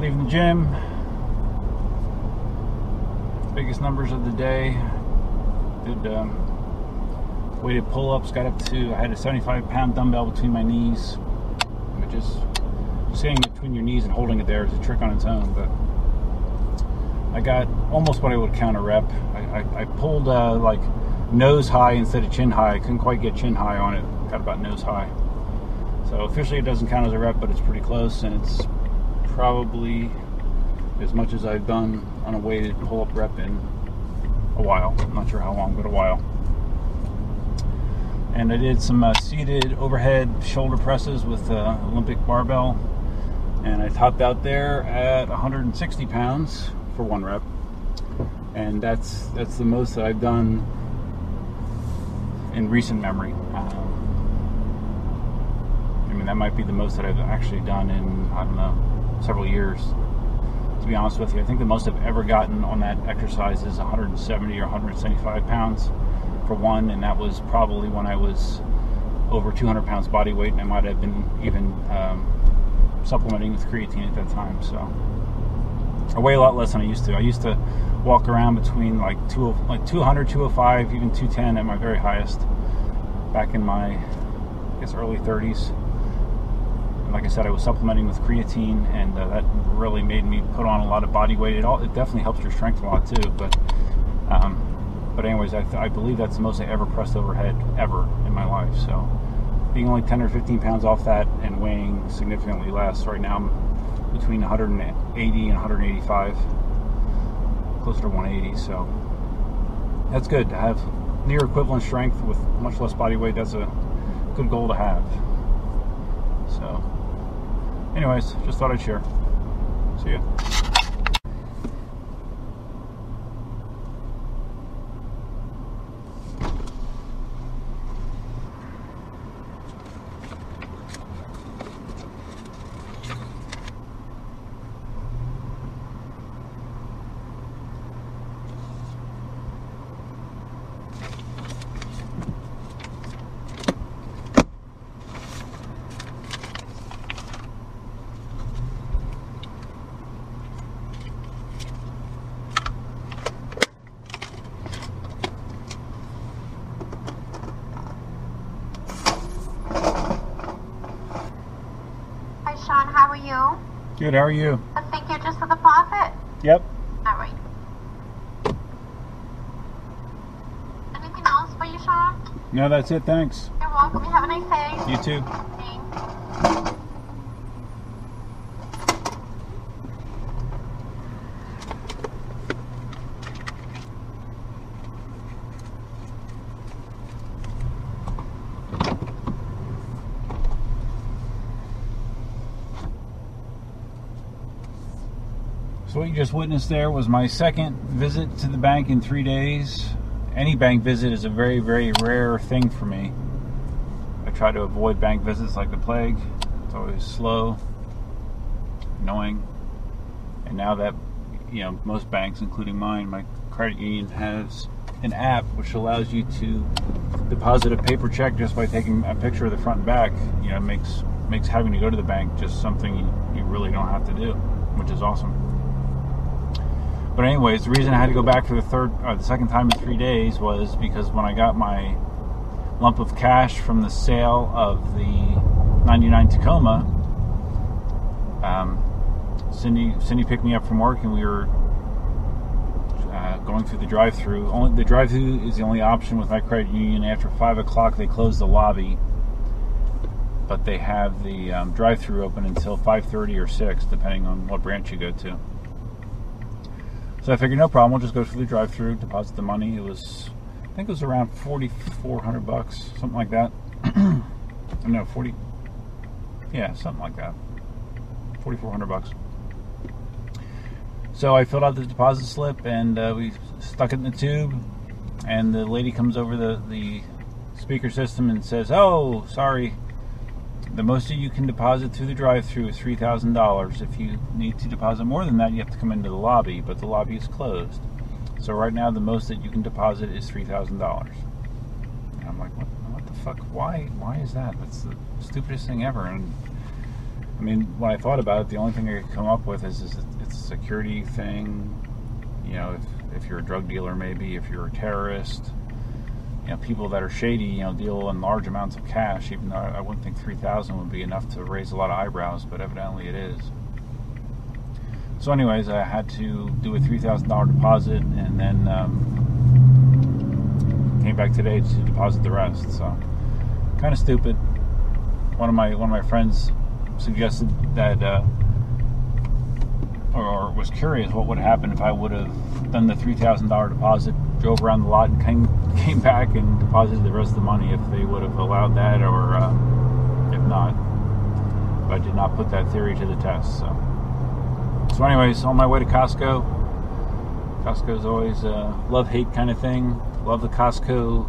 leaving the gym. Biggest numbers of the day. Did um, weighted pull-ups. Got up to. I had a 75-pound dumbbell between my knees. Just getting between your knees and holding it there is a trick on its own. But I got almost what I would count a rep. I, I, I pulled uh, like nose high instead of chin high. I couldn't quite get chin high on it. Got about nose high. So officially it doesn't count as a rep, but it's pretty close, and it's probably as much as I've done on a weighted pull-up rep in a while. I'm not sure how long, but a while. And I did some uh, seated overhead shoulder presses with uh, Olympic barbell, and I topped out there at 160 pounds for one rep, and that's that's the most that I've done in recent memory. Um, I mean, that might be the most that I've actually done in I don't know several years. To be honest with you, I think the most I've ever gotten on that exercise is 170 or 175 pounds for one, and that was probably when I was over 200 pounds body weight, and I might have been even um, supplementing with creatine at that time. So I weigh a lot less than I used to. I used to walk around between like two, like 200, 205, even 210 at my very highest back in my, I guess, early 30s. Like I said, I was supplementing with creatine, and uh, that really made me put on a lot of body weight. It all, it definitely helps your strength a lot too. But, um, but anyways, I, I believe that's the most I ever pressed overhead ever in my life. So, being only 10 or 15 pounds off that and weighing significantly less right now, I'm between 180 and 185 closer to 180. So that's good to have near equivalent strength with much less body weight. That's a good goal to have. So, anyways, just thought I'd share. See ya. Hi, Sean. How are you? Good. How are you? I think you're just for the profit. Yep. All right. Anything else for you, Sean? No, that's it. Thanks. You're welcome. You have a nice day. You too. Thanks. What you just witnessed there was my second visit to the bank in three days. Any bank visit is a very, very rare thing for me. I try to avoid bank visits like the plague. It's always slow, annoying. And now that you know most banks, including mine, my credit union has an app which allows you to deposit a paper check just by taking a picture of the front and back. You know, makes makes having to go to the bank just something you, you really don't have to do, which is awesome. But anyways, the reason I had to go back for the third, or the second time in three days was because when I got my lump of cash from the sale of the '99 Tacoma, um, Cindy Cindy picked me up from work and we were uh, going through the drive-through. Only the drive-through is the only option with my credit union. After five o'clock, they close the lobby, but they have the um, drive-through open until 5:30 or 6, depending on what branch you go to. So I figured, no problem. We'll just go through the drive-through, deposit the money. It was, I think it was around forty-four hundred bucks, something like that. no, forty. Yeah, something like that. Forty-four hundred bucks. So I filled out the deposit slip and uh, we stuck it in the tube. And the lady comes over the the speaker system and says, "Oh, sorry." The most that you can deposit through the drive-through is three thousand dollars. If you need to deposit more than that, you have to come into the lobby, but the lobby is closed. So right now, the most that you can deposit is three thousand dollars. I'm like, what, what the fuck? Why? Why is that? That's the stupidest thing ever. And I mean, when I thought about it, the only thing I could come up with is, is it's a security thing. You know, if, if you're a drug dealer, maybe if you're a terrorist, you know, people that are shady, you know, deal in large amounts of cash. Even though I wouldn't think three thousand would be enough to raise a lot of eyebrows, but evidently it is. So, anyways, I had to do a three thousand dollar deposit, and then um, came back today to deposit the rest. So, kind of stupid. One of my one of my friends suggested that, uh, or, or was curious what would happen if I would have done the three thousand dollar deposit, drove around the lot, and came came back and deposited the rest of the money if they would have allowed that, or uh, if not. But I did not put that theory to the test. So, so anyways, on my way to Costco. Costco's always a love hate kind of thing. Love the Costco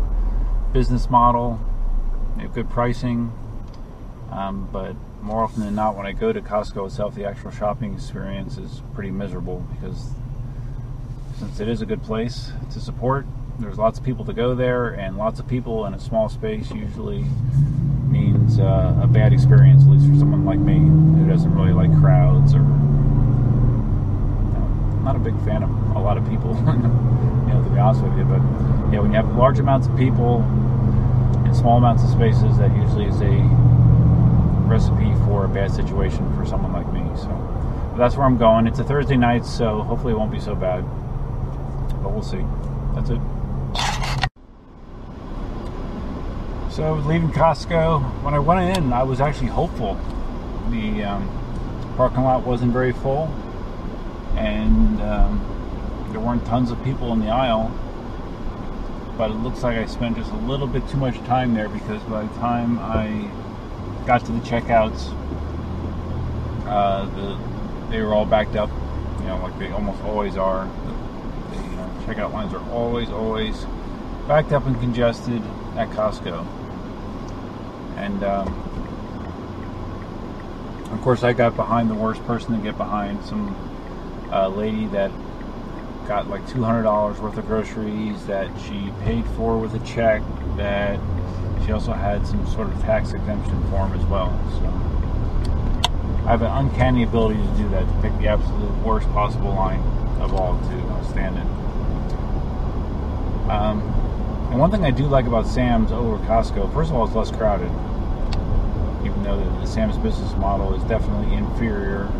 business model. They have good pricing. Um, but more often than not, when I go to Costco itself, the actual shopping experience is pretty miserable because since it is a good place to support, there's lots of people to go there, and lots of people in a small space usually means uh, a bad experience, at least for someone like me who doesn't really like crowds or. You know, not a big fan of a lot of people, you know, to be honest with you. But yeah, when you have large amounts of people in small amounts of spaces, that usually is a recipe for a bad situation for someone like me. So but that's where I'm going. It's a Thursday night, so hopefully it won't be so bad. But we'll see. That's it. So leaving Costco, when I went in, I was actually hopeful. The um, parking lot wasn't very full, and um, there weren't tons of people in the aisle. But it looks like I spent just a little bit too much time there because by the time I got to the checkouts, uh, the they were all backed up. You know, like they almost always are. The, the you know, checkout lines are always, always backed up and congested at Costco. And um, of course, I got behind the worst person to get behind. Some uh, lady that got like $200 worth of groceries that she paid for with a check that she also had some sort of tax exemption form as well. So I have an uncanny ability to do that, to pick the absolute worst possible line of all to stand in. Um, and one thing I do like about Sam's over Costco, first of all, it's less crowded. Even though the, Sam's business model is definitely inferior,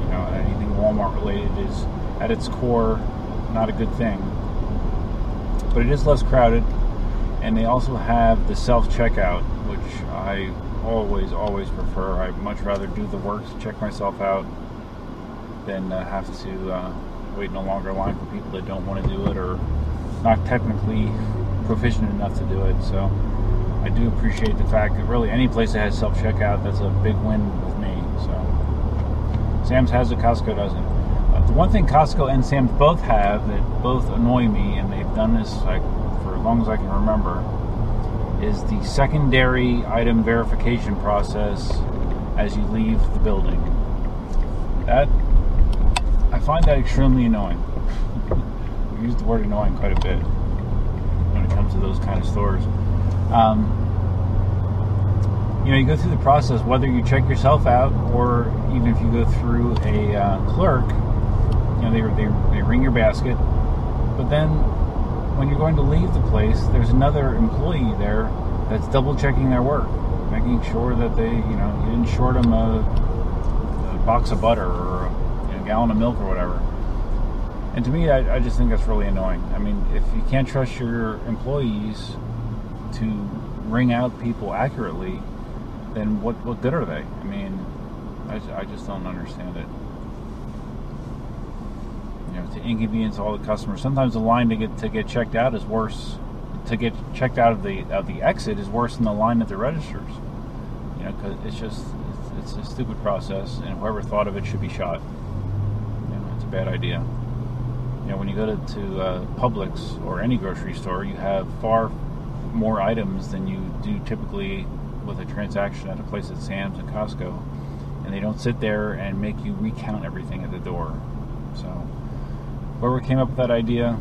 you know, anything Walmart related is at its core not a good thing. But it is less crowded, and they also have the self checkout, which I always, always prefer. I'd much rather do the work to check myself out than uh, have to uh, wait in a longer line for people that don't want to do it or not technically proficient enough to do it. So I do appreciate the fact that really any place that has self checkout, that's a big win with me. So Sam's has it, Costco doesn't. Uh, the one thing Costco and Sam's both have that both annoy me, and they've done this like for as long as I can remember, is the secondary item verification process as you leave the building. That I find that extremely annoying. we use the word annoying quite a bit comes to those kind of stores. Um, you know, you go through the process whether you check yourself out or even if you go through a uh, clerk. You know, they, they they ring your basket, but then when you're going to leave the place, there's another employee there that's double checking their work, making sure that they, you know, you didn't short them a, a box of butter or a, know, gallon of milk or whatever. And to me, I, I just think that's really annoying. I mean, if you can't trust your employees to ring out people accurately, then what, what good are they? I mean, I, I just don't understand it. You know, to inconvenience all the customers. Sometimes the line to get to get checked out is worse. To get checked out of the of the exit is worse than the line at the registers. You know, because it's just it's, it's a stupid process, and whoever thought of it should be shot. You know, it's a bad idea. You know, when you go to, to uh, Publix or any grocery store, you have far more items than you do typically with a transaction at a place at Sam's and Costco, and they don't sit there and make you recount everything at the door. So, whoever came up with that idea,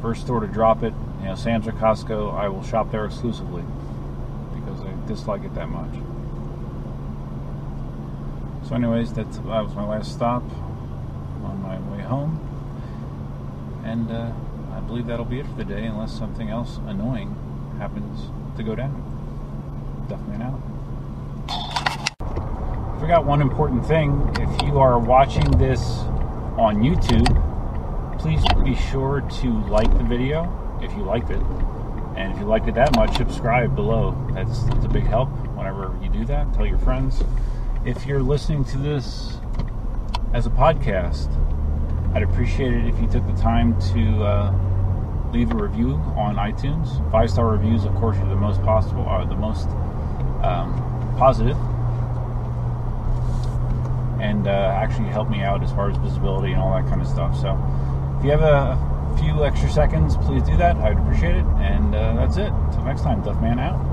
first store to drop it, you know, Sam's or Costco, I will shop there exclusively because I dislike it that much. So, anyways, that was my last stop on my way home. And uh, I believe that'll be it for the day, unless something else annoying happens to go down. Definitely out. Forgot one important thing. If you are watching this on YouTube, please be sure to like the video if you liked it. And if you liked it that much, subscribe below. That's, that's a big help whenever you do that. Tell your friends. If you're listening to this as a podcast, I'd appreciate it if you took the time to uh, leave a review on iTunes. Five star reviews, of course, are the most possible, are the most um, positive, and uh, actually help me out as far as visibility and all that kind of stuff. So, if you have a few extra seconds, please do that. I'd appreciate it. And uh, that's it. Until next time, Duff Man out.